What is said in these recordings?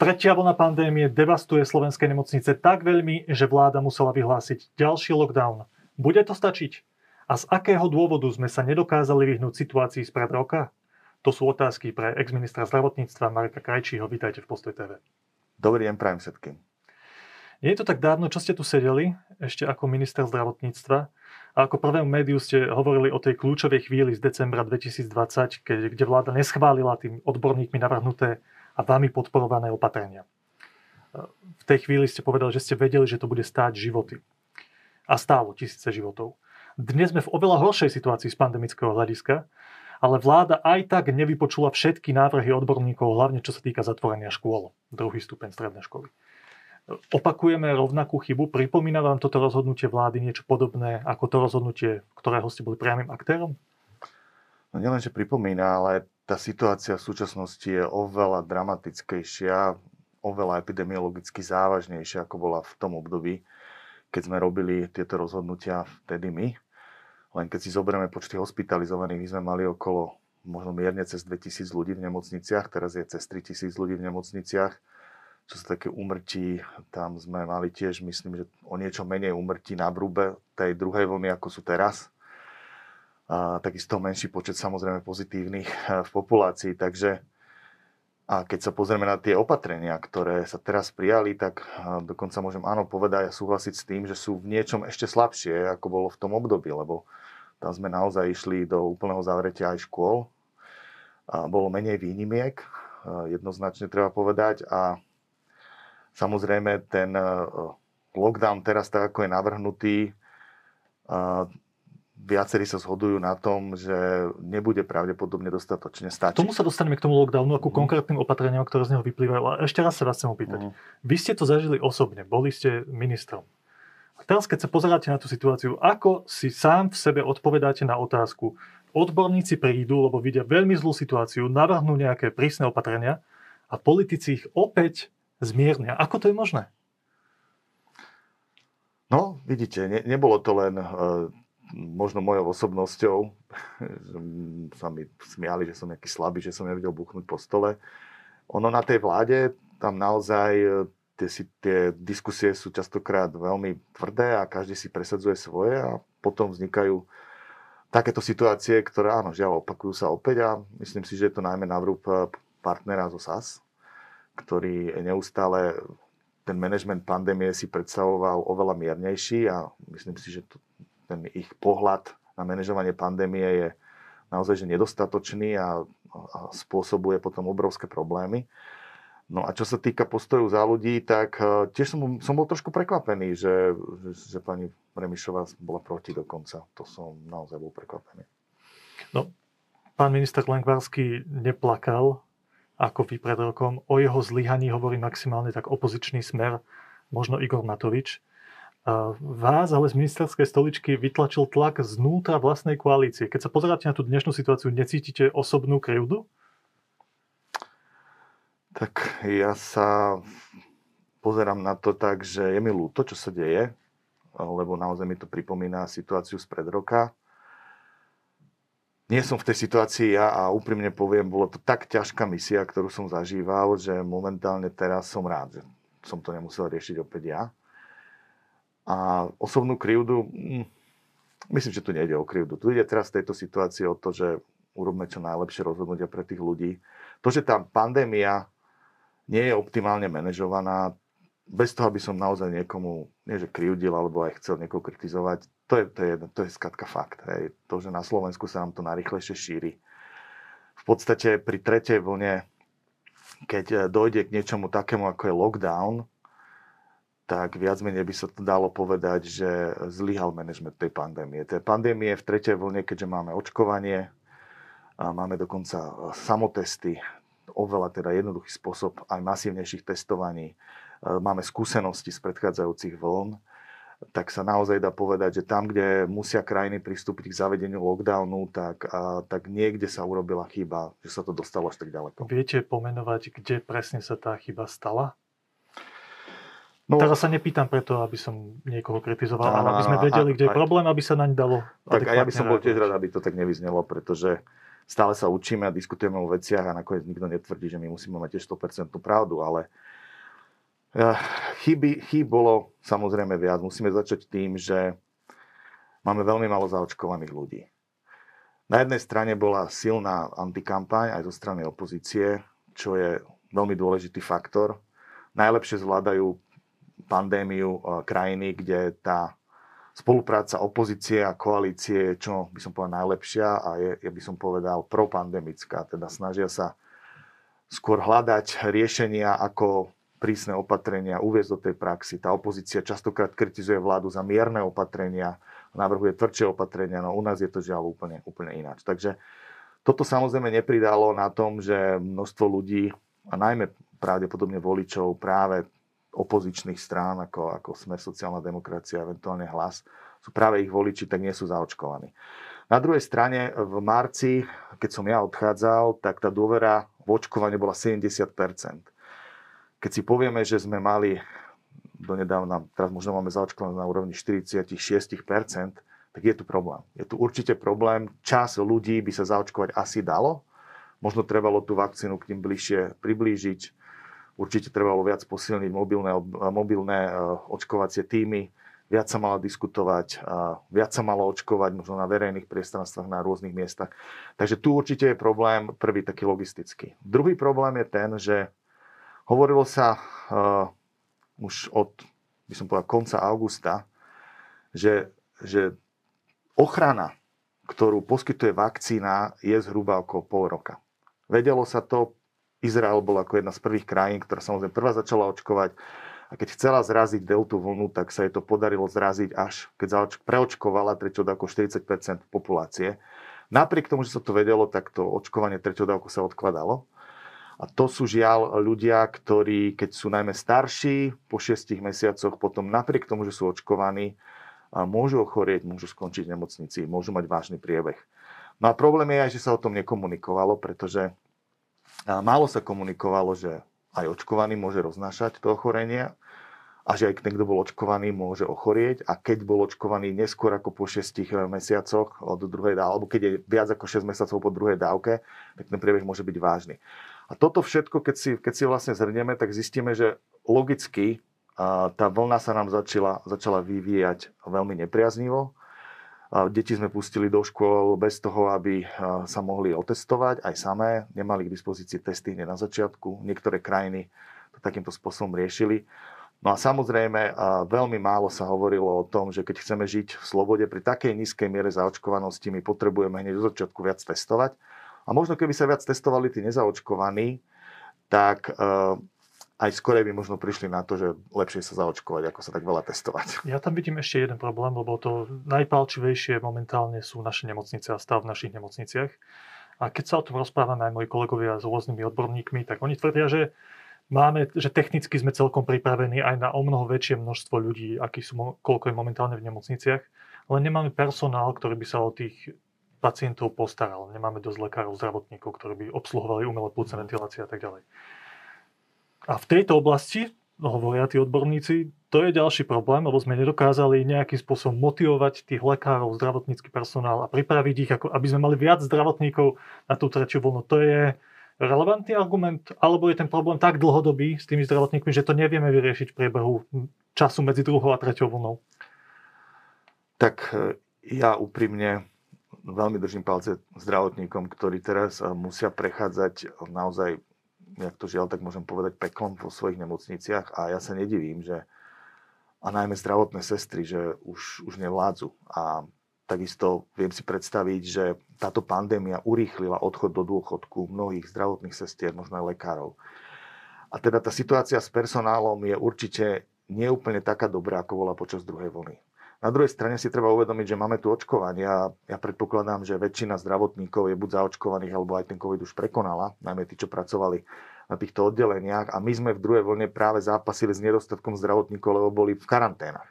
Tretia vlna pandémie devastuje slovenské nemocnice tak veľmi, že vláda musela vyhlásiť ďalší lockdown. Bude to stačiť? A z akého dôvodu sme sa nedokázali vyhnúť situácii spred roka? To sú otázky pre ex-ministra zdravotníctva Marka Krajčího. Vítajte v Postoj TV. Dobrý deň, prajem všetkým. Nie je to tak dávno, čo ste tu sedeli, ešte ako minister zdravotníctva. A ako prvému médiu ste hovorili o tej kľúčovej chvíli z decembra 2020, keď, kde vláda neschválila tým odborníkmi navrhnuté a vami podporované opatrenia. V tej chvíli ste povedali, že ste vedeli, že to bude stáť životy. A stálo tisíce životov. Dnes sme v oveľa horšej situácii z pandemického hľadiska, ale vláda aj tak nevypočula všetky návrhy odborníkov, hlavne čo sa týka zatvorenia škôl, druhý stupeň strednej školy. Opakujeme rovnakú chybu, pripomína vám toto rozhodnutie vlády niečo podobné ako to rozhodnutie, ktorého ste boli priamým aktérom? No nielen, že pripomína, ale tá situácia v súčasnosti je oveľa dramatickejšia, oveľa epidemiologicky závažnejšia, ako bola v tom období, keď sme robili tieto rozhodnutia vtedy my. Len keď si zoberieme počty hospitalizovaných, my sme mali okolo možno mierne cez 2000 ľudí v nemocniciach, teraz je cez 3000 ľudí v nemocniciach. Čo sa také umrtí, tam sme mali tiež, myslím, že o niečo menej umrtí na brúbe tej druhej vlny, ako sú teraz a takisto menší počet samozrejme pozitívnych eh, v populácii. Takže a keď sa pozrieme na tie opatrenia, ktoré sa teraz prijali, tak eh, dokonca môžem áno povedať a súhlasiť s tým, že sú v niečom ešte slabšie, ako bolo v tom období, lebo tam sme naozaj išli do úplného zavretia aj škôl. A bolo menej výnimiek, eh, jednoznačne treba povedať. A samozrejme ten lockdown teraz, tak ako je navrhnutý, viacerí sa zhodujú na tom, že nebude pravdepodobne dostatočne stačiť. Tomu sa dostaneme k tomu lockdownu, ako mm. konkrétnym opatreniam, ktoré z neho vyplývajú. A ešte raz sa vás chcem opýtať. Mm. Vy ste to zažili osobne, boli ste ministrom. A teraz, keď sa pozeráte na tú situáciu, ako si sám v sebe odpovedáte na otázku, odborníci prídu, lebo vidia veľmi zlú situáciu, navrhnú nejaké prísne opatrenia a politici ich opäť zmiernia. Ako to je možné? No, vidíte, ne, nebolo to len uh, možno mojou osobnosťou, sa mi smiali, že som nejaký slabý, že som nevedel buchnúť po stole. Ono na tej vláde, tam naozaj e, tie, tie diskusie sú častokrát veľmi tvrdé a každý si presadzuje svoje a potom vznikajú takéto situácie, ktoré áno, žiaľ, opakujú sa opäť a myslím si, že je to najmä na vrúb e, partnera zo SAS, ktorý neustále ten management pandémie si predstavoval oveľa miernejší a myslím si, že to, ten ich pohľad na manažovanie pandémie je naozaj že nedostatočný a, a spôsobuje potom obrovské problémy. No a čo sa týka postoju za ľudí, tak uh, tiež som, som bol trošku prekvapený, že, že pani Remišová bola proti dokonca. To som naozaj bol prekvapený. No, pán minister Lengvarský neplakal ako vy pred rokom. O jeho zlyhaní hovorí maximálne tak opozičný smer, možno Igor Matovič vás ale z ministerskej stoličky vytlačil tlak znútra vlastnej koalície. Keď sa pozeráte na tú dnešnú situáciu, necítite osobnú krivdu? Tak ja sa pozerám na to tak, že je mi ľúto, čo sa deje, lebo naozaj mi to pripomína situáciu z pred roka. Nie som v tej situácii ja a úprimne poviem, bolo to tak ťažká misia, ktorú som zažíval, že momentálne teraz som rád, že som to nemusel riešiť opäť ja a osobnú krivdu, hm, myslím, že tu nejde o krivdu. Tu ide teraz v tejto situácii o to, že urobme čo najlepšie rozhodnutia pre tých ľudí. To, že tá pandémia nie je optimálne manažovaná, bez toho, aby som naozaj niekomu, nie že krivdil, alebo aj chcel niekoho kritizovať, to je, to je, to je skatka fakt. Hej. To, že na Slovensku sa nám to najrychlejšie šíri. V podstate pri tretej vlne, keď dojde k niečomu takému, ako je lockdown, tak viac menej by sa to dalo povedať, že zlyhal manažment tej pandémie. Tej pandémie v tretej vlne, keďže máme očkovanie, a máme dokonca samotesty, oveľa teda jednoduchý spôsob aj masívnejších testovaní, máme skúsenosti z predchádzajúcich vln, tak sa naozaj dá povedať, že tam, kde musia krajiny pristúpiť k zavedeniu lockdownu, tak, a, tak niekde sa urobila chyba, že sa to dostalo až tak ďaleko. Viete pomenovať, kde presne sa tá chyba stala? No, Teraz sa nepýtam preto, aby som niekoho kritizoval, ale aby sme vedeli, kde je problém, aby sa naň dalo Tak a ja by som bol tiež rád, aby to tak nevyznelo, pretože stále sa učíme a diskutujeme o veciach a nakoniec nikto netvrdí, že my musíme mať tiež 100% pravdu, ale Chyby, chyb bolo samozrejme viac. Musíme začať tým, že máme veľmi malo zaočkovaných ľudí. Na jednej strane bola silná antikampaň aj zo strany opozície, čo je veľmi dôležitý faktor. Najlepšie zvládajú pandémiu e, krajiny, kde tá spolupráca opozície a koalície je čo by som povedal najlepšia a je, ja by som povedal propandemická. Teda snažia sa skôr hľadať riešenia ako prísne opatrenia uviezť do tej praxi. Tá opozícia častokrát kritizuje vládu za mierne opatrenia, navrhuje tvrdšie opatrenia, no u nás je to žiaľ úplne, úplne ináč. Takže toto samozrejme nepridalo na tom, že množstvo ľudí, a najmä pravdepodobne voličov práve opozičných strán, ako, ako Smer sociálna demokracia, eventuálne hlas, sú práve ich voliči, tak nie sú zaočkovaní. Na druhej strane v marci, keď som ja odchádzal, tak tá dôvera v očkovanie bola 70% keď si povieme, že sme mali donedávna, teraz možno máme zaočkované na úrovni 46%, tak je tu problém. Je tu určite problém. Čas ľudí by sa zaočkovať asi dalo. Možno trebalo tú vakcínu k ním bližšie priblížiť. Určite trebalo viac posilniť mobilné, mobilné e, očkovacie týmy. Viac sa malo diskutovať, viac sa malo očkovať možno na verejných priestranstvách na rôznych miestach. Takže tu určite je problém, prvý taký logistický. Druhý problém je ten, že Hovorilo sa uh, už od, by som povedal, konca augusta, že, že ochrana, ktorú poskytuje vakcína, je zhruba okolo pol roka. Vedelo sa to, Izrael bol ako jedna z prvých krajín, ktorá samozrejme prvá začala očkovať a keď chcela zraziť deltu vlnu, tak sa jej to podarilo zraziť až, keď preočkovala treťou dávku 40% populácie. Napriek tomu, že sa to vedelo, tak to očkovanie treťou dávku sa odkladalo. A to sú žiaľ ľudia, ktorí, keď sú najmä starší, po 6 mesiacoch potom napriek tomu, že sú očkovaní, môžu ochorieť, môžu skončiť v nemocnici, môžu mať vážny priebeh. No a problém je aj, že sa o tom nekomunikovalo, pretože málo sa komunikovalo, že aj očkovaný môže roznášať to ochorenie a že aj ten, kto bol očkovaný, môže ochorieť a keď bol očkovaný neskôr ako po 6 mesiacoch od druhej dávky, alebo keď je viac ako 6 mesiacov po druhej dávke, tak ten priebeh môže byť vážny. A toto všetko, keď si, keď si vlastne zhrnieme, tak zistíme, že logicky a tá vlna sa nám začala, začala vyvíjať veľmi nepriaznivo. Deti sme pustili do škôl bez toho, aby sa mohli otestovať aj samé. Nemali k dispozícii testy hneď na začiatku. Niektoré krajiny to takýmto spôsobom riešili. No a samozrejme, veľmi málo sa hovorilo o tom, že keď chceme žiť v slobode pri takej nízkej miere zaočkovanosti, my potrebujeme hneď do začiatku viac testovať. A možno keby sa viac testovali tí nezaočkovaní, tak aj skore by možno prišli na to, že lepšie sa zaočkovať, ako sa tak veľa testovať. Ja tam vidím ešte jeden problém, lebo to najpalčivejšie momentálne sú naše nemocnice a stav v našich nemocniciach. A keď sa o tom rozprávame aj moji kolegovia s rôznymi odborníkmi, tak oni tvrdia, že máme, že technicky sme celkom pripravení aj na o mnoho väčšie množstvo ľudí, aký sú, koľko je momentálne v nemocniciach, ale nemáme personál, ktorý by sa o tých pacientov postaral. Nemáme dosť lekárov, zdravotníkov, ktorí by obsluhovali umelé plúce, ventilácie a tak ďalej. A v tejto oblasti, hovoria tí odborníci, to je ďalší problém, lebo sme nedokázali nejakým spôsobom motivovať tých lekárov, zdravotnícky personál a pripraviť ich, ako, aby sme mali viac zdravotníkov na tú tretiu vlnu. To je relevantný argument, alebo je ten problém tak dlhodobý s tými zdravotníkmi, že to nevieme vyriešiť v priebehu času medzi druhou a treťou vlnou? Tak e, ja úprimne veľmi držím palce zdravotníkom, ktorí teraz eh, musia prechádzať naozaj, jak to žiaľ, tak môžem povedať, peklom vo svojich nemocniciach a ja sa nedivím, že a najmä zdravotné sestry, že už, už nevládzu. A takisto viem si predstaviť, že táto pandémia urýchlila odchod do dôchodku mnohých zdravotných sestier, možno aj lekárov. A teda tá situácia s personálom je určite neúplne taká dobrá, ako bola počas druhej vlny. Na druhej strane si treba uvedomiť, že máme tu očkovanie a ja predpokladám, že väčšina zdravotníkov je buď zaočkovaných, alebo aj ten COVID už prekonala, najmä tí, čo pracovali na týchto oddeleniach. A my sme v druhej vlne práve zápasili s nedostatkom zdravotníkov, lebo boli v karanténach.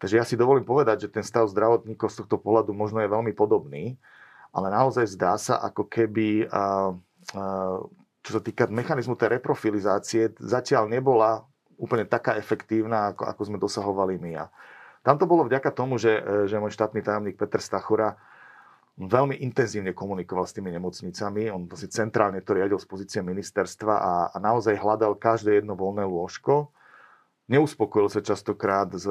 Takže ja si dovolím povedať, že ten stav zdravotníkov z tohto pohľadu možno je veľmi podobný, ale naozaj zdá sa, ako keby, čo sa týka mechanizmu tej reprofilizácie, zatiaľ nebola úplne taká efektívna, ako, ako sme dosahovali my. A tam to bolo vďaka tomu, že, e, že môj štátny tajomník Peter Stachura veľmi intenzívne komunikoval s tými nemocnicami. On to si centrálne to riadil z pozície ministerstva a, a naozaj hľadal každé jedno voľné lôžko neuspokojil sa častokrát s,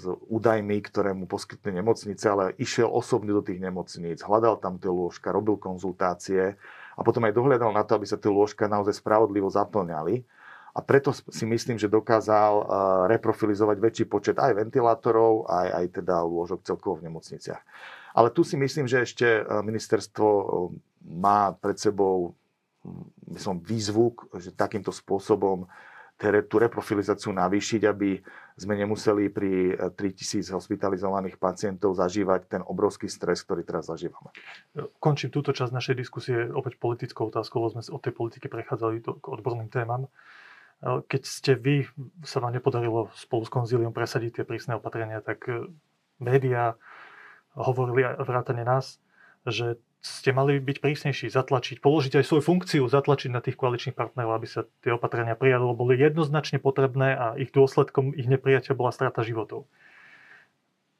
s údajmi, ktoré mu poskytli nemocnice, ale išiel osobne do tých nemocníc, hľadal tam tie lôžka, robil konzultácie a potom aj dohľadal na to, aby sa tie lôžka naozaj spravodlivo zaplňali. A preto si myslím, že dokázal uh, reprofilizovať väčší počet aj ventilátorov, aj, aj teda lôžok celkovo v nemocniciach. Ale tu si myslím, že ešte uh, ministerstvo uh, má pred sebou myslím, výzvu, že takýmto spôsobom tú reprofilizáciu navýšiť, aby sme nemuseli pri 3000 hospitalizovaných pacientov zažívať ten obrovský stres, ktorý teraz zažívame. Končím túto časť našej diskusie opäť politickou otázkou, lebo sme od tej politiky prechádzali k odborným témam. Keď ste vy, sa vám nepodarilo spolu s konzíliom presadiť tie prísne opatrenia, tak e, médiá hovorili vrátane nás, že ste mali byť prísnejší, zatlačiť, položiť aj svoju funkciu, zatlačiť na tých koaličných partnerov, aby sa tie opatrenia prijali, boli jednoznačne potrebné a ich dôsledkom ich neprijatia bola strata životov.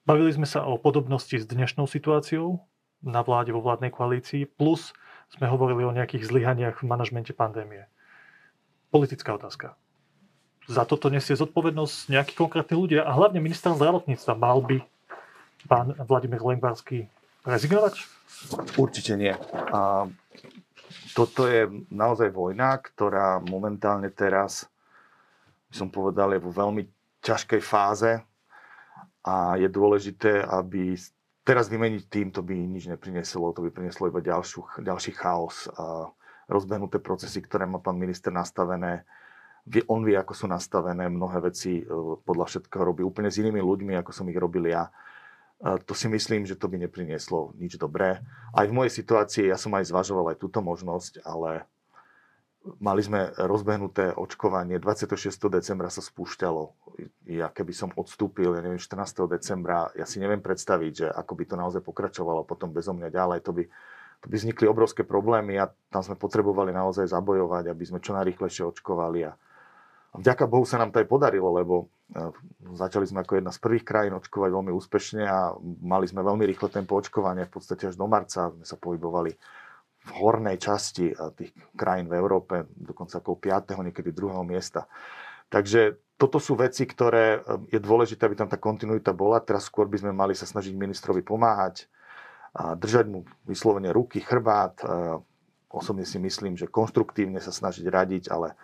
Bavili sme sa o podobnosti s dnešnou situáciou na vláde vo vládnej koalícii, plus sme hovorili o nejakých zlyhaniach v manažmente pandémie. Politická otázka. Za toto nesie zodpovednosť nejakí konkrétni ľudia a hlavne minister zdravotníctva mal by pán Vladimír Lengvarský rezignovať? Určite nie. A toto je naozaj vojna, ktorá momentálne teraz, by som povedal, je vo veľmi ťažkej fáze a je dôležité, aby teraz vymeniť tým, to by nič neprineslo, to by prinieslo iba ďalšiu, ďalší chaos a rozbehnuté procesy, ktoré má pán minister nastavené. On vie, ako sú nastavené, mnohé veci e, podľa všetkého robí úplne s inými ľuďmi, ako som ich robil ja to si myslím, že to by neprinieslo nič dobré. Aj v mojej situácii, ja som aj zvažoval aj túto možnosť, ale mali sme rozbehnuté očkovanie. 26. decembra sa spúšťalo. Ja keby som odstúpil, ja neviem, 14. decembra, ja si neviem predstaviť, že ako by to naozaj pokračovalo potom bezo mňa ďalej. To by, to by vznikli obrovské problémy a tam sme potrebovali naozaj zabojovať, aby sme čo najrýchlejšie očkovali a vďaka Bohu sa nám to aj podarilo, lebo e, začali sme ako jedna z prvých krajín očkovať veľmi úspešne a mali sme veľmi rýchle tempo očkovania, v podstate až do marca sme sa pohybovali v hornej časti e, tých krajín v Európe, dokonca ako 5. niekedy 2. miesta. Takže toto sú veci, ktoré e, je dôležité, aby tam tá kontinuita bola. Teraz skôr by sme mali sa snažiť ministrovi pomáhať, a držať mu vyslovene ruky, chrbát. Osobne si myslím, že konštruktívne sa snažiť radiť, ale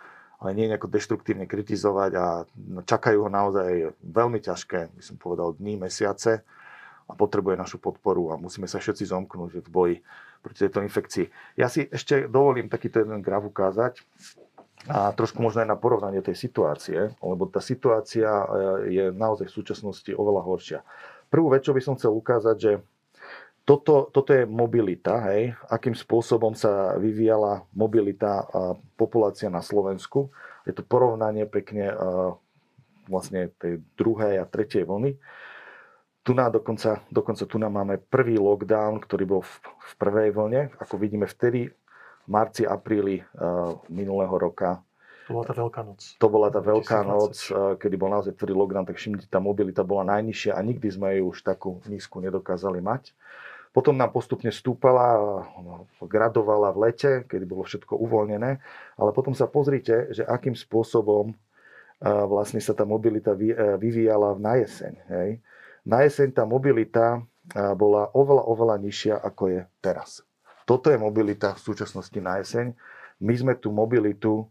ale nie nejako deštruktívne kritizovať a čakajú ho naozaj veľmi ťažké, by som povedal, dní, mesiace a potrebuje našu podporu a musíme sa všetci zomknúť v boji proti tejto infekcii. Ja si ešte dovolím takýto jeden graf ukázať a trošku možno aj na porovnanie tej situácie, lebo tá situácia e, je naozaj v súčasnosti oveľa horšia. Prvú vec, čo by som chcel ukázať, že toto, toto je mobilita, hej, akým spôsobom sa vyvíjala mobilita a populácia na Slovensku. Je to porovnanie pekne a, vlastne tej druhej a tretej vlny. Tu na dokonca, dokonca tu máme prvý lockdown, ktorý bol v, v prvej vlne. Ako vidíme vtedy, v marci, apríli uh, minulého roka. To bola tá veľká noc. To bola tá veľká 2020. noc, kedy bol naozaj tvrdý lockdown, tak všimnite, tá mobilita bola najnižšia a nikdy sme ju už takú nízku nedokázali mať. Potom nám postupne stúpala, no, gradovala v lete, kedy bolo všetko uvoľnené, ale potom sa pozrite, že akým spôsobom vlastne sa tá mobilita vyvíjala na jeseň. Hej. Na jeseň tá mobilita bola oveľa, oveľa nižšia, ako je teraz. Toto je mobilita v súčasnosti na jeseň. My sme tú mobilitu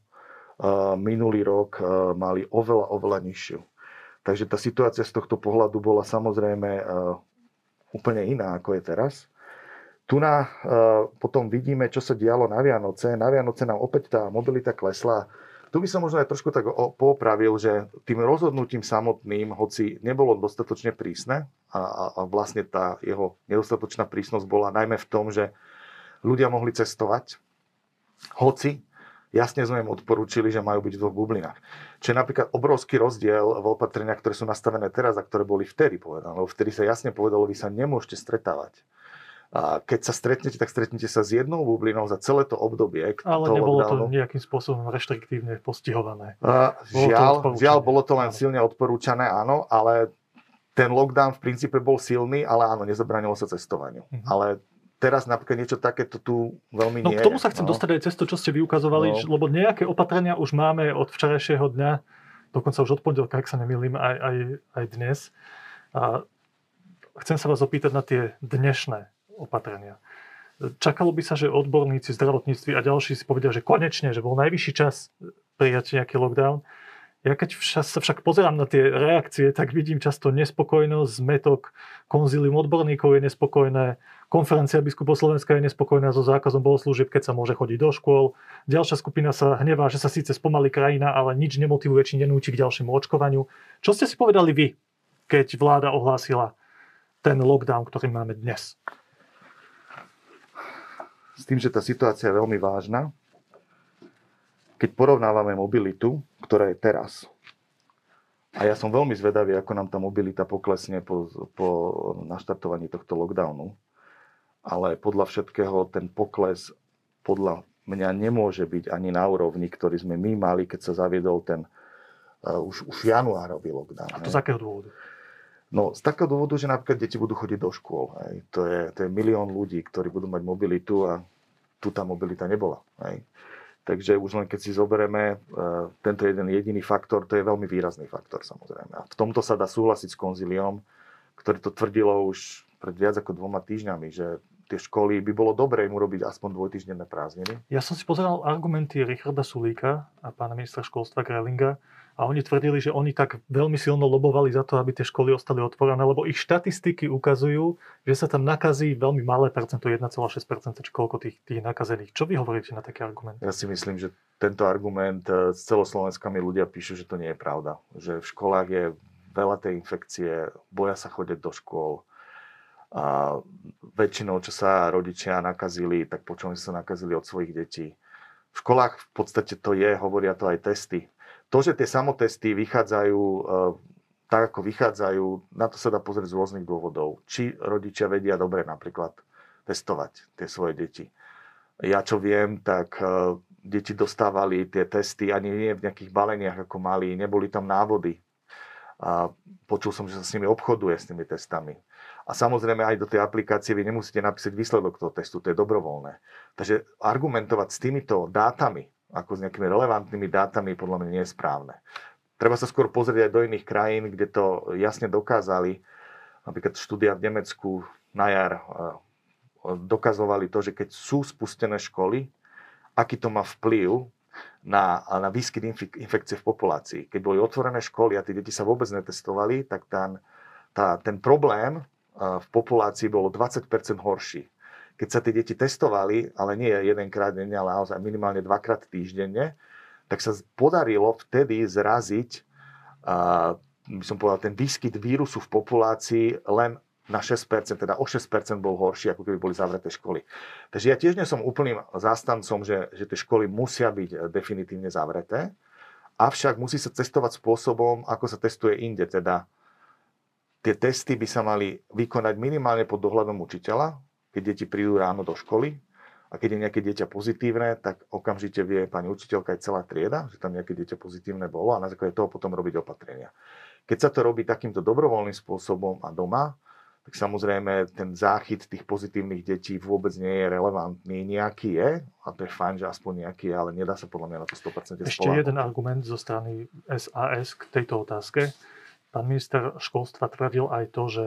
minulý rok mali oveľa, oveľa nižšiu. Takže tá situácia z tohto pohľadu bola samozrejme úplne iná, ako je teraz. Tu na, uh, potom vidíme, čo sa dialo na Vianoce. Na Vianoce nám opäť tá mobilita klesla. Tu by som možno aj trošku tak popravil, že tým rozhodnutím samotným, hoci nebolo dostatočne prísne a, a, a vlastne tá jeho nedostatočná prísnosť bola najmä v tom, že ľudia mohli cestovať, hoci jasne sme im odporúčili, že majú byť v dvoch bublinách. Čo je napríklad obrovský rozdiel v opatreniach, ktoré sú nastavené teraz a ktoré boli vtedy povedané. Lebo vtedy sa jasne povedalo, vy sa nemôžete stretávať. A keď sa stretnete, tak stretnete sa s jednou bublinou za celé to obdobie. Ale nebolo lockdownu. to nejakým spôsobom reštriktívne postihované. Žiaľ, bolo žiaľ, bolo to len áno. silne odporúčané, áno, ale ten lockdown v princípe bol silný, ale áno, nezabranilo sa cestovaniu. Mhm. Ale teraz napríklad niečo takéto tu veľmi no, nie k tomu sa chcem no. dostať aj cez to, čo ste vyukazovali, no. lebo nejaké opatrenia už máme od včerajšieho dňa. dokonca už od pondelka, ak sa nemýlim, aj, aj, aj dnes. A chcem sa vás opýtať na tie dnešné opatrenia. Čakalo by sa, že odborníci v zdravotníctvi a ďalší si povedia, že konečne, že bol najvyšší čas prijať nejaký lockdown. Ja keď sa však pozerám na tie reakcie, tak vidím často nespokojnosť, zmetok, konzílium odborníkov je nespokojné, konferencia biskupov Slovenska je nespokojná so zákazom bohoslúžieb, keď sa môže chodiť do škôl. Ďalšia skupina sa hnevá, že sa síce spomalí krajina, ale nič nemotivuje či nenúti k ďalšiemu očkovaniu. Čo ste si povedali vy, keď vláda ohlásila ten lockdown, ktorý máme dnes? S tým, že tá situácia je veľmi vážna, keď porovnávame mobilitu, ktorá je teraz, a ja som veľmi zvedavý, ako nám tá mobilita poklesne po, po naštartovaní tohto lockdownu, ale podľa všetkého ten pokles podľa mňa nemôže byť ani na úrovni, ktorý sme my mali, keď sa zaviedol ten uh, už, už januárový lockdown. A to z akého dôvodu? No, z takého dôvodu, že napríklad deti budú chodiť do škôl. Hej. To, je, to je milión ľudí, ktorí budú mať mobilitu a tu tá mobilita nebola. Hej. Takže už len keď si zoberieme e, tento jeden jediný faktor, to je veľmi výrazný faktor samozrejme. A v tomto sa dá súhlasiť s konziliom, ktorý to tvrdilo už pred viac ako dvoma týždňami, že tie školy by bolo dobré im urobiť aspoň dvojtýždenné prázdniny. Ja som si pozeral argumenty Richarda Sulíka a pána ministra školstva Grelinga, a oni tvrdili, že oni tak veľmi silno lobovali za to, aby tie školy ostali otvorené, lebo ich štatistiky ukazujú, že sa tam nakazí veľmi malé percento, 1,6%, či koľko tých, tých nakazených. Čo vy hovoríte na taký argument? Ja si myslím, že tento argument z eh, celoslovenska mi ľudia píšu, že to nie je pravda. Že v školách je veľa tej infekcie, boja sa chodiť do škôl. A väčšinou, čo sa rodičia nakazili, tak počom sa nakazili od svojich detí. V školách v podstate to je, hovoria to aj testy to, že tie samotesty vychádzajú eh, tak, ako vychádzajú, na to sa dá pozrieť z rôznych dôvodov. Či rodičia vedia dobre napríklad testovať tie svoje deti. Ja čo viem, tak eh, deti dostávali tie testy ani nie v nejakých baleniach, ako mali, neboli tam návody. A počul som, že sa s nimi obchoduje, s tými testami. A samozrejme aj do tej aplikácie vy nemusíte napísať výsledok toho testu, to je dobrovoľné. Takže argumentovať s týmito dátami, ako s nejakými relevantnými dátami podľa mňa nie je správne. Treba sa skôr pozrieť aj do iných krajín, kde to jasne dokázali. Napríklad štúdia v Nemecku na jar eh, dokazovali to, že keď sú spustené školy, aký to má vplyv na, na výskyt infekcie v populácii. Keď boli otvorené školy a tí deti sa vôbec netestovali, tak ten, tá, ten problém eh, v populácii bolo 20% horší keď sa tie deti testovali, ale nie jedenkrát denne, ale naozaj minimálne dvakrát týždenne, tak sa podarilo vtedy zraziť, uh, by som povedal, ten výskyt vírusu v populácii len na 6%, teda o 6% bol horší, ako keby boli zavreté školy. Takže ja tiež nie som úplným zástancom, že, že tie školy musia byť definitívne zavreté, avšak musí sa testovať spôsobom, ako sa testuje inde, teda tie testy by sa mali vykonať minimálne pod dohľadom učiteľa, keď deti prídu ráno do školy a keď je nejaké dieťa pozitívne, tak okamžite vie pani učiteľka aj celá trieda, že tam nejaké dieťa pozitívne bolo a na základe toho potom robiť opatrenia. Keď sa to robí takýmto dobrovoľným spôsobom a doma, tak samozrejme ten záchyt tých pozitívnych detí vôbec nie je relevantný. Nejaký je, a to je fajn, že aspoň nejaký je, ale nedá sa podľa mňa na to 100% Ešte spolahnuť. jeden argument zo strany SAS k tejto otázke. Pán minister školstva tvrdil aj to, že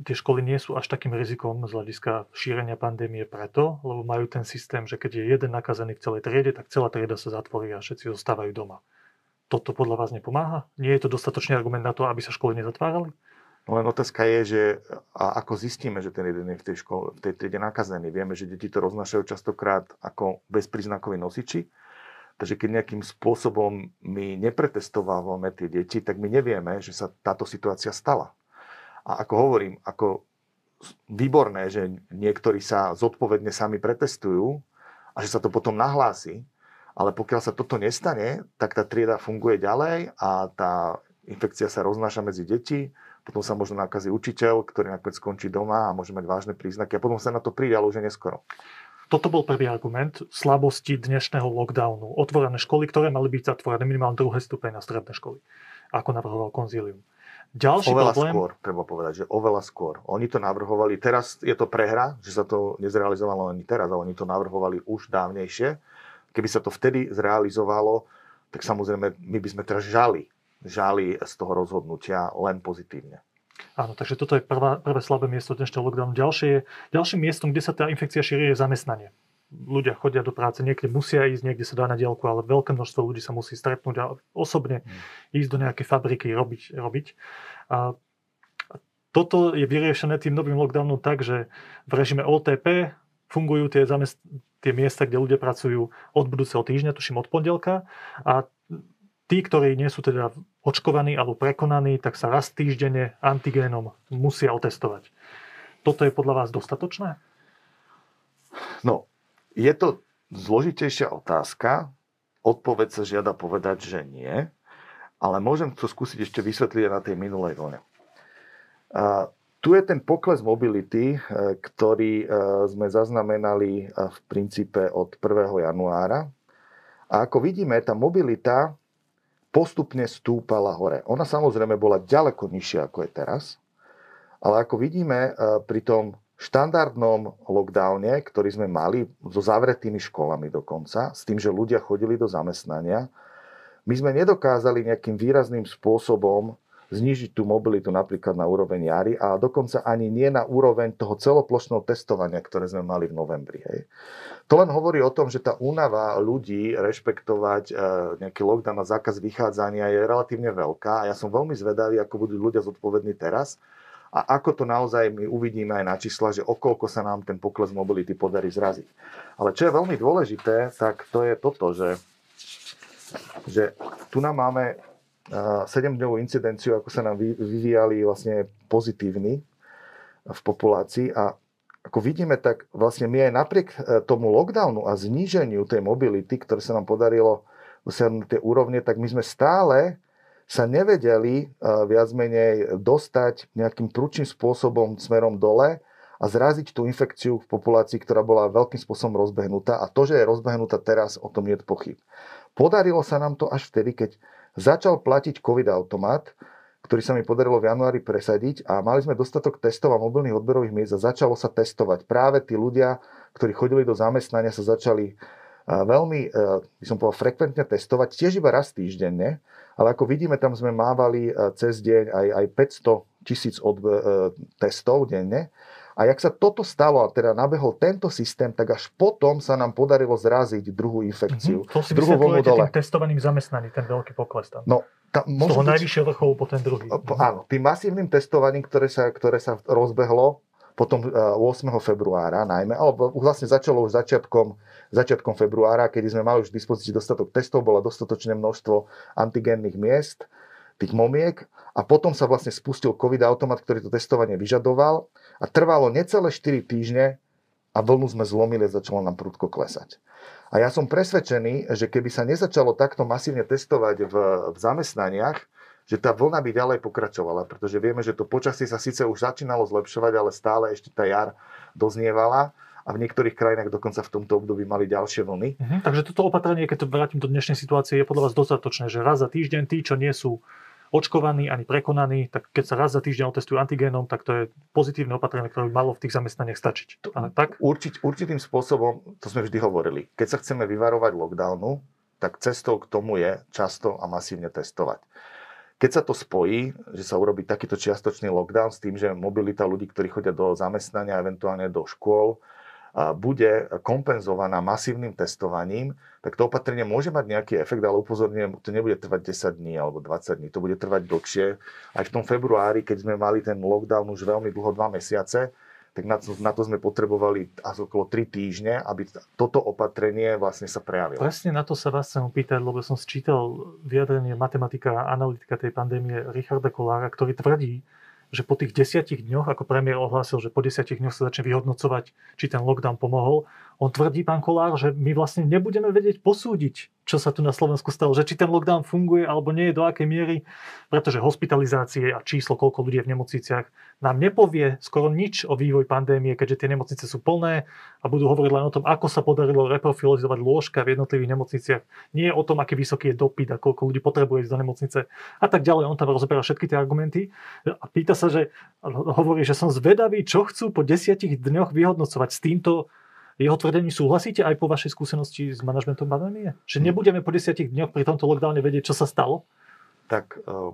tie školy nie sú až takým rizikom z hľadiska šírenia pandémie preto, lebo majú ten systém, že keď je jeden nakazený v celej triede, tak celá trieda sa zatvorí a všetci zostávajú doma. Toto podľa vás nepomáha? Nie je to dostatočný argument na to, aby sa školy nezatvárali? No len otázka je, že a ako zistíme, že ten jeden je v tej, škole, v tej triede nakazený. Vieme, že deti to roznašajú častokrát ako bezpríznakoví nosiči. Takže keď nejakým spôsobom my nepretestovávame tie deti, tak my nevieme, že sa táto situácia stala. A ako hovorím, ako výborné, že niektorí sa zodpovedne sami pretestujú a že sa to potom nahlási, ale pokiaľ sa toto nestane, tak tá trieda funguje ďalej a tá infekcia sa roznáša medzi deti, potom sa možno nakazí učiteľ, ktorý nakoniec skončí doma a môže mať vážne príznaky a potom sa na to príde, ale už je neskoro. Toto bol prvý argument slabosti dnešného lockdownu. Otvorené školy, ktoré mali byť zatvorené minimálne druhé stupeň na stredné školy, ako navrhoval konzílium. Ďalší oveľa problém... skôr, treba povedať, že oveľa skôr. Oni to navrhovali, teraz je to prehra, že sa to nezrealizovalo ani teraz, ale oni to navrhovali už dávnejšie. Keby sa to vtedy zrealizovalo, tak samozrejme my by sme teraz žali, žali z toho rozhodnutia len pozitívne. Áno, takže toto je prvá, prvé slabé miesto dnešného lockdownu. Ďalšie, ďalším miestom, kde sa tá infekcia šíri, je zamestnanie. Ľudia chodia do práce, niekde musia ísť, niekde sa dá na dielku, ale veľké množstvo ľudí sa musí stretnúť a osobne hmm. ísť do nejakej fabriky robiť. robiť. A toto je vyriešené tým novým lockdownom tak, že v režime OTP fungujú tie, zamest- tie miesta, kde ľudia pracujú od budúceho týždňa, tuším od pondelka a tí, ktorí nie sú teda očkovaní alebo prekonaní, tak sa raz týždenne antigénom musia otestovať. Toto je podľa vás dostatočné? No, je to zložitejšia otázka. Odpoveď sa žiada povedať, že nie. Ale môžem to skúsiť ešte vysvetliť na tej minulej vlne. Tu je ten pokles mobility, e, ktorý e, sme zaznamenali e, v princípe od 1. januára. A ako vidíme, tá mobilita postupne stúpala hore. Ona samozrejme bola ďaleko nižšia ako je teraz, ale ako vidíme pri tom štandardnom lockdowne, ktorý sme mali so zavretými školami dokonca, s tým, že ľudia chodili do zamestnania, my sme nedokázali nejakým výrazným spôsobom znižiť tú mobilitu napríklad na úroveň jary a dokonca ani nie na úroveň toho celoplošného testovania, ktoré sme mali v novembri. Hej. To len hovorí o tom, že tá únava ľudí rešpektovať e, nejaký lockdown a zákaz vychádzania je relatívne veľká a ja som veľmi zvedavý, ako budú ľudia zodpovední teraz a ako to naozaj my uvidíme aj na čísla, že okolko sa nám ten pokles mobility podarí zraziť. Ale čo je veľmi dôležité, tak to je toto, že, že tu nám máme 7-dňovú incidenciu, ako sa nám vyvíjali vlastne pozitívni v populácii a ako vidíme, tak vlastne my aj napriek e, tomu lockdownu a zníženiu tej mobility, ktoré sa nám podarilo dosiahnuť tie úrovne, tak my sme stále sa nevedeli e, viac menej dostať nejakým prúčným spôsobom smerom dole a zraziť tú infekciu v populácii, ktorá bola veľkým spôsobom rozbehnutá. A to, že je rozbehnutá teraz, o tom nie je pochyb. Podarilo sa nám to až vtedy, keď začal platiť COVID automat, ktorý sa mi podarilo v januári presadiť a mali sme dostatok testov a mobilných odberových miest a začalo sa testovať. Práve tí ľudia, ktorí chodili do zamestnania, sa začali veľmi, e, by som povedal, frekventne testovať, tiež iba raz týždenne, ale ako vidíme, tam sme mávali e, cez deň aj, aj 500 tisíc od, e, testov denne a jak sa toto stalo a teda nabehol tento systém, tak až potom sa nám podarilo zraziť druhú infekciu. Mm-hmm. To si druhú vlnu dole. tým testovaným zamestnaním, ten veľký pokles tam. No, tá, Z toho byť... najvyššieho vrcholu po ten druhý. Po, áno, tým masívnym testovaním, ktoré sa, ktoré sa rozbehlo potom 8. E, februára najmä, alebo vlastne začalo už začiatkom, začiatkom februára, kedy sme mali už v dispozícii dostatok testov, bola dostatočné množstvo antigénnych miest, tých momiek a potom sa vlastne spustil COVID automat, ktorý to testovanie vyžadoval a trvalo necelé 4 týždne a vlnu sme zlomili a začalo nám prudko klesať. A ja som presvedčený, že keby sa nezačalo takto masívne testovať v, v zamestnaniach, že tá vlna by ďalej pokračovala, pretože vieme, že to počasie sa síce už začínalo zlepšovať, ale stále ešte tá jar doznievala a v niektorých krajinách dokonca v tomto období mali ďalšie vlny. Mhm, takže toto opatrenie, keď to vrátim do dnešnej situácie, je podľa vás dostatočné, že raz za týždeň tí, čo nie sú očkovaní ani prekonaní, tak keď sa raz za týždeň otestujú antigénom, tak to je pozitívne opatrenie, ktoré by malo v tých zamestnaniach stačiť. Ale tak? Určit, určitým spôsobom, to sme vždy hovorili, keď sa chceme vyvarovať lockdownu, tak cestou k tomu je často a masívne testovať. Keď sa to spojí, že sa urobí takýto čiastočný lockdown s tým, že mobilita ľudí, ktorí chodia do zamestnania, eventuálne do škôl, bude kompenzovaná masívnym testovaním, tak to opatrenie môže mať nejaký efekt, ale upozorňujem, to nebude trvať 10 dní alebo 20 dní, to bude trvať dlhšie. Aj v tom februári, keď sme mali ten lockdown už veľmi dlho, dva mesiace, tak na to, na to sme potrebovali až okolo 3 týždne, aby toto opatrenie vlastne sa prejavilo. Presne na to sa vás chcem opýtať, lebo som sčítal vyjadrenie matematika a analytika tej pandémie Richarda Kolára, ktorý tvrdí, že po tých desiatich dňoch, ako premiér ohlásil, že po desiatich dňoch sa začne vyhodnocovať, či ten lockdown pomohol, on tvrdí, pán Kolár, že my vlastne nebudeme vedieť posúdiť, čo sa tu na Slovensku stalo, že či ten lockdown funguje alebo nie, do akej miery, pretože hospitalizácie a číslo, koľko ľudí je v nemocniciach, nám nepovie skoro nič o vývoj pandémie, keďže tie nemocnice sú plné a budú hovoriť len o tom, ako sa podarilo reprofilizovať lôžka v jednotlivých nemocniciach, nie o tom, aký vysoký je dopyt a koľko ľudí potrebuje ísť do nemocnice a tak ďalej. On tam rozoberá všetky tie argumenty a pýta sa, že hovorí, že som zvedavý, čo chcú po desiatich dňoch vyhodnocovať s týmto jeho tvrdení súhlasíte aj po vašej skúsenosti s manažmentom pandémie? Že Hm. nebudeme po desiatich dňoch pri tomto lockdowne vedieť, čo sa stalo? Tak eh,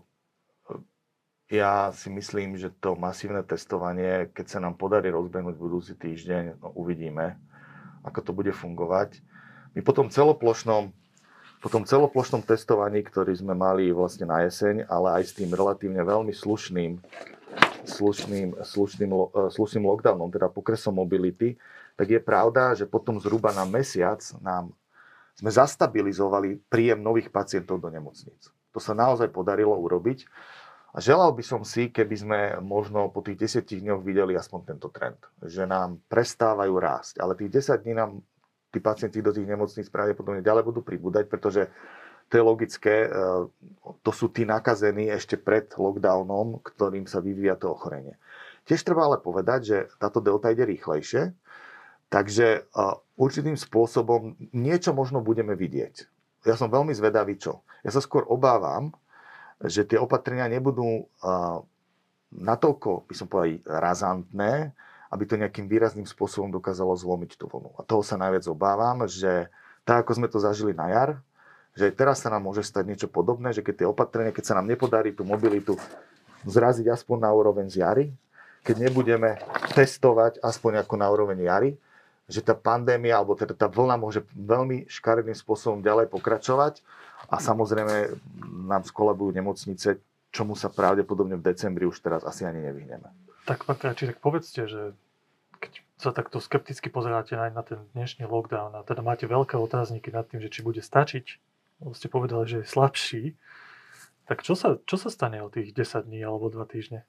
ja si myslím, že to masívne testovanie, keď sa nám podarí rozbehnúť budúci týždeň, no uvidíme, ako to bude fungovať. My po tom celoplošnom, po tom celoplošnom testovaní, ktorý sme mali vlastne na jeseň, ale aj s tým relatívne veľmi slušným, slušným, slušným, eh, slušným lockdownom, teda pokresom mobility, tak je pravda, že potom zhruba na mesiac nám sme zastabilizovali príjem nových pacientov do nemocníc. To sa naozaj podarilo urobiť. A želal by som si, keby sme možno po tých 10 dňoch videli aspoň tento trend. Že nám prestávajú rásť. Ale tých 10 dní nám tí pacienti do tých nemocníc pravdepodobne ďalej budú pribúdať, pretože to je logické, e, to sú tí nakazení ešte pred lockdownom, ktorým sa vyvíja to ochorenie. Tiež treba ale povedať, že táto delta ide rýchlejšie, takže e, určitým spôsobom niečo možno budeme vidieť. Ja som veľmi zvedavý, čo. Ja sa skôr obávam, že tie opatrenia nebudú uh, natoľko, by som povedal, razantné, aby to nejakým výrazným spôsobom dokázalo zlomiť tú vlnu. A toho sa najviac obávam, že tak, ako sme to zažili na jar, že teraz sa nám môže stať niečo podobné, že keď tie opatrenia, keď sa nám nepodarí tú mobilitu zraziť aspoň na úroveň z jary, keď nebudeme testovať aspoň ako na úroveň jary, že tá pandémia, alebo teda tá vlna môže veľmi škaredým spôsobom ďalej pokračovať a samozrejme nám skolabujú nemocnice, čomu sa pravdepodobne v decembri už teraz asi ani nevyhneme. Tak, pán Krajčí, tak povedzte, že keď sa takto skepticky pozeráte aj na ten dnešný lockdown a teda máte veľké otázniky nad tým, že či bude stačiť, ste povedali, že je slabší, tak čo sa, čo sa stane o tých 10 dní alebo 2 týždne?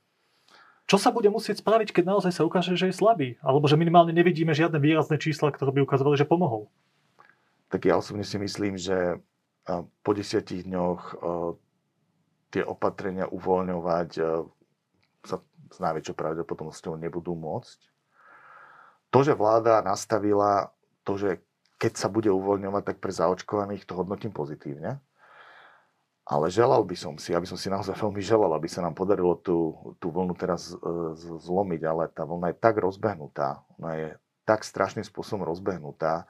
Čo sa bude musieť spraviť, keď naozaj sa ukáže, že je slabý? Alebo že minimálne nevidíme žiadne výrazné čísla, ktoré by ukazovali, že pomohol? Tak ja osobne si myslím, že po desiatich dňoch tie opatrenia uvoľňovať sa s najväčšou pravdepodobnosťou nebudú môcť. To, že vláda nastavila to, že keď sa bude uvoľňovať, tak pre zaočkovaných to hodnotím pozitívne. Ale želal by som si, aby som si naozaj veľmi želal, aby sa nám podarilo tú, tú vlnu teraz e, zlomiť, ale tá vlna je tak rozbehnutá, ona je tak strašným spôsobom rozbehnutá,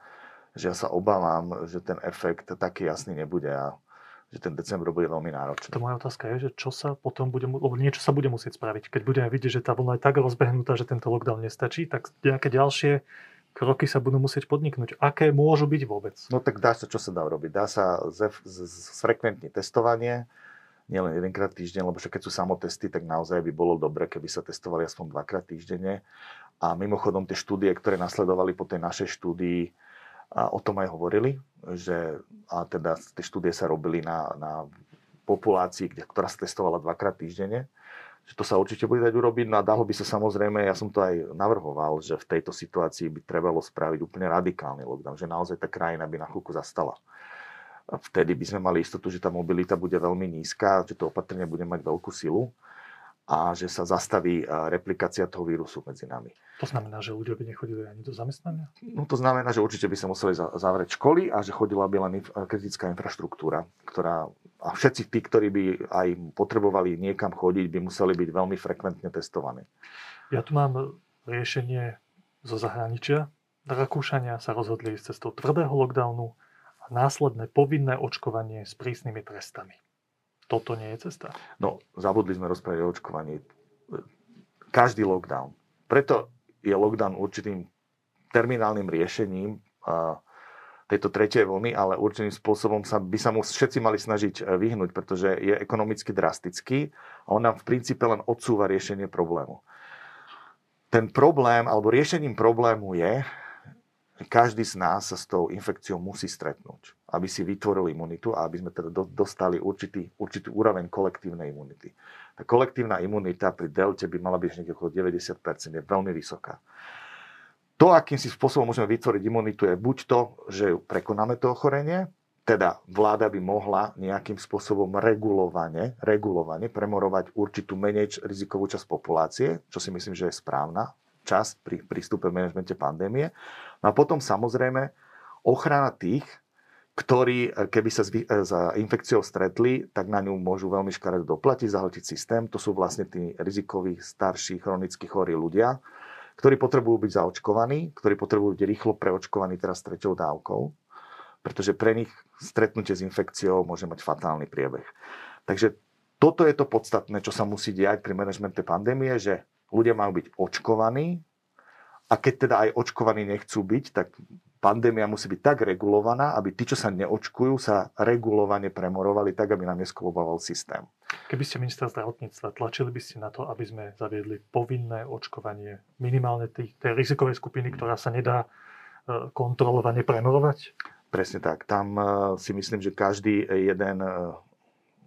že ja sa obávam, že ten efekt taký jasný nebude a že ten december bude veľmi náročný. To moja otázka je, že čo sa potom bude, mu- lebo niečo sa bude musieť spraviť. Keď budeme vidieť, že tá vlna je tak rozbehnutá, že tento lockdown nestačí, tak nejaké ďalšie kroky sa budú musieť podniknúť. Aké môžu byť vôbec? No tak dá sa, čo sa dá urobiť? Dá sa zfrekventniť testovanie, nielen jedenkrát týždeň, lebo keď sú samotesty, tak naozaj by bolo dobre, keby sa testovali aspoň dvakrát týždenne. A mimochodom tie štúdie, ktoré nasledovali po tej našej štúdii, a o tom aj hovorili, že a teda tie štúdie sa robili na, na populácii, kde, ktorá sa testovala dvakrát týždenne, že to sa určite bude dať urobiť, no a dalo by sa samozrejme, ja som to aj navrhoval, že v tejto situácii by trebalo spraviť úplne radikálny lockdown, že naozaj tá krajina by na chvíľku zastala. Vtedy by sme mali istotu, že tá mobilita bude veľmi nízka, že to opatrenie bude mať veľkú silu a že sa zastaví replikácia toho vírusu medzi nami. To znamená, že ľudia by nechodili ani do zamestnania? No to znamená, že určite by sa museli za- zavrieť školy a že chodila by len kritická infraštruktúra, ktorá a všetci tí, ktorí by aj potrebovali niekam chodiť, by museli byť veľmi frekventne testovaní. Ja tu mám riešenie zo zahraničia. Rakúšania sa rozhodli ísť cestou tvrdého lockdownu a následné povinné očkovanie s prísnymi trestami. Toto nie je cesta. No, zabudli sme rozprávať o očkovaní. Každý lockdown. Preto je lockdown určitým terminálnym riešením tejto tretej vlny, ale určitým spôsobom sa, by sa mu všetci mali snažiť e, vyhnúť, pretože je ekonomicky drastický a on nám v princípe len odsúva riešenie problému. Ten problém, alebo riešením problému je, každý z nás sa s tou infekciou musí stretnúť, aby si vytvoril imunitu a aby sme teda do- dostali určitý, určitý úroveň kolektívnej imunity. Tá kolektívna imunita pri delte by mala byť niekde okolo 90%, je veľmi vysoká. To, akým si spôsobom môžeme vytvoriť imunitu, je buď to, že prekonáme to ochorenie, teda vláda by mohla nejakým spôsobom regulovane, regulovane premorovať určitú menej rizikovú časť populácie, čo si myslím, že je správna časť pri prístupe v manažmente pandémie. No a potom samozrejme ochrana tých, ktorí, e, keby sa e, za infekciou stretli, tak na ňu môžu veľmi škaredo doplatiť, zahltiť systém. To sú vlastne tí rizikoví, starší, chronicky chorí ľudia, ktorí potrebujú byť zaočkovaní, ktorí potrebujú byť rýchlo preočkovaní teraz treťou dávkou, pretože pre nich stretnutie s infekciou môže mať fatálny priebeh. Takže toto je to podstatné, čo sa musí diať pri manažmente pandémie, že ľudia majú byť očkovaní a keď teda aj očkovaní nechcú byť, tak pandémia musí byť tak regulovaná, aby tí, čo sa neočkujú, sa regulovane premorovali tak, aby nám neskoloboval systém. Keby ste minister zdravotníctva, tlačili by ste na to, aby sme zaviedli povinné očkovanie minimálne tej, tej rizikovej skupiny, ktorá sa nedá e, kontrolovane premorovať? Presne tak. Tam e, si myslím, že každý jeden e,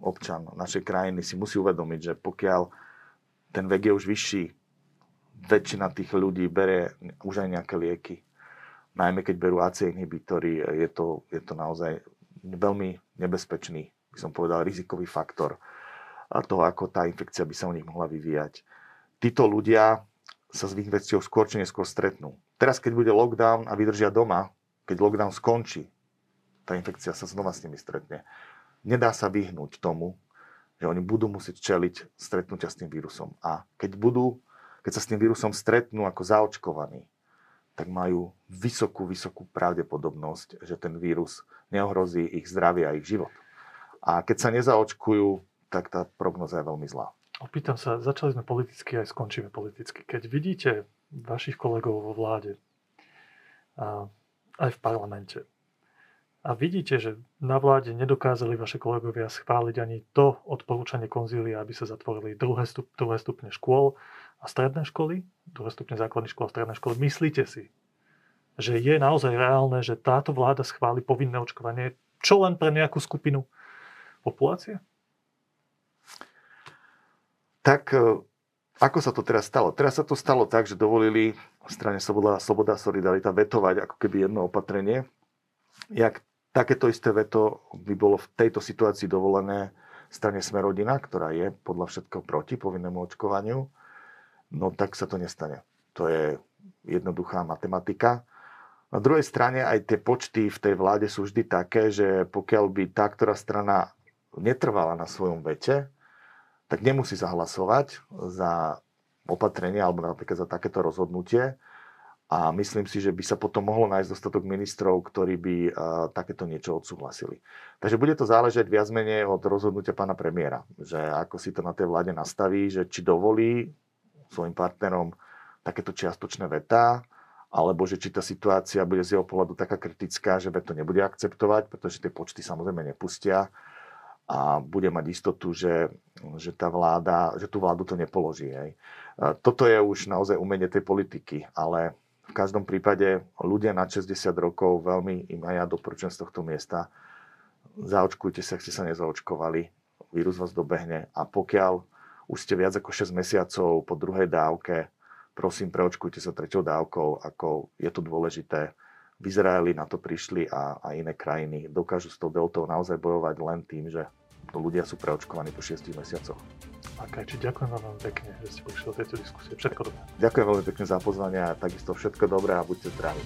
občan našej krajiny si musí uvedomiť, že pokiaľ ten vek je už vyšší, väčšina tých ľudí bere už aj nejaké lieky najmä keď berú AC inhibitory, je to, je to naozaj veľmi nebezpečný, by som povedal, rizikový faktor toho, ako tá infekcia by sa u nich mohla vyvíjať. Títo ľudia sa s infekciou skôr či neskôr stretnú. Teraz, keď bude lockdown a vydržia doma, keď lockdown skončí, tá infekcia sa znova s nimi stretne. Nedá sa vyhnúť tomu, že oni budú musieť čeliť stretnutia s tým vírusom. A keď budú, keď sa s tým vírusom stretnú ako zaočkovaní, tak majú vysokú, vysokú pravdepodobnosť, že ten vírus neohrozí ich zdravie a ich život. A keď sa nezaočkujú, tak tá prognoza je veľmi zlá. Opýtam sa, začali sme politicky, aj skončíme politicky. Keď vidíte vašich kolegov vo vláde, aj v parlamente, a vidíte, že na vláde nedokázali vaše kolegovia schváliť ani to odporúčanie konzília, aby sa zatvorili druhé, stup, druhé stupne škôl, a stredné školy, druhé stupne základných škôl a stredné školy, myslíte si, že je naozaj reálne, že táto vláda schváli povinné očkovanie čo len pre nejakú skupinu populácie? Tak e, ako sa to teraz stalo? Teraz sa to stalo tak, že dovolili strane Sloboda, Sloboda Solidarita vetovať ako keby jedno opatrenie. Jak takéto isté veto by bolo v tejto situácii dovolené strane Smerodina, ktorá je podľa všetkého proti povinnému očkovaniu no tak sa to nestane. To je jednoduchá matematika. Na druhej strane aj tie počty v tej vláde sú vždy také, že pokiaľ by tá, ktorá strana netrvala na svojom vete, tak nemusí zahlasovať za opatrenie alebo napríklad za takéto rozhodnutie. A myslím si, že by sa potom mohlo nájsť dostatok ministrov, ktorí by takéto niečo odsúhlasili. Takže bude to záležať viac menej od rozhodnutia pána premiéra, že ako si to na tej vláde nastaví, že či dovolí svojim partnerom takéto čiastočné vetá, alebo že či tá situácia bude z jeho pohľadu taká kritická, že veto nebude akceptovať, pretože tie počty samozrejme nepustia a bude mať istotu, že, že, tá vláda, že tú vládu to nepoloží. Hej. Toto je už naozaj umenie tej politiky, ale v každom prípade ľudia na 60 rokov, veľmi im aj ja doporučujem z tohto miesta, zaočkujte sa, ak ste sa nezaočkovali, vírus vás dobehne. A pokiaľ už ste viac ako 6 mesiacov po druhej dávke, prosím, preočkujte sa treťou dávkou, ako je to dôležité. V Izraeli na to prišli a, a iné krajiny. Dokážu s tou deltou naozaj bojovať len tým, že ľudia sú preočkovaní po 6 mesiacoch. či ďakujem vám veľmi pekne, že ste prišli do tejto diskusie. Všetko dobré. Ďakujem veľmi pekne za pozvanie a takisto všetko dobré a buďte zdraví.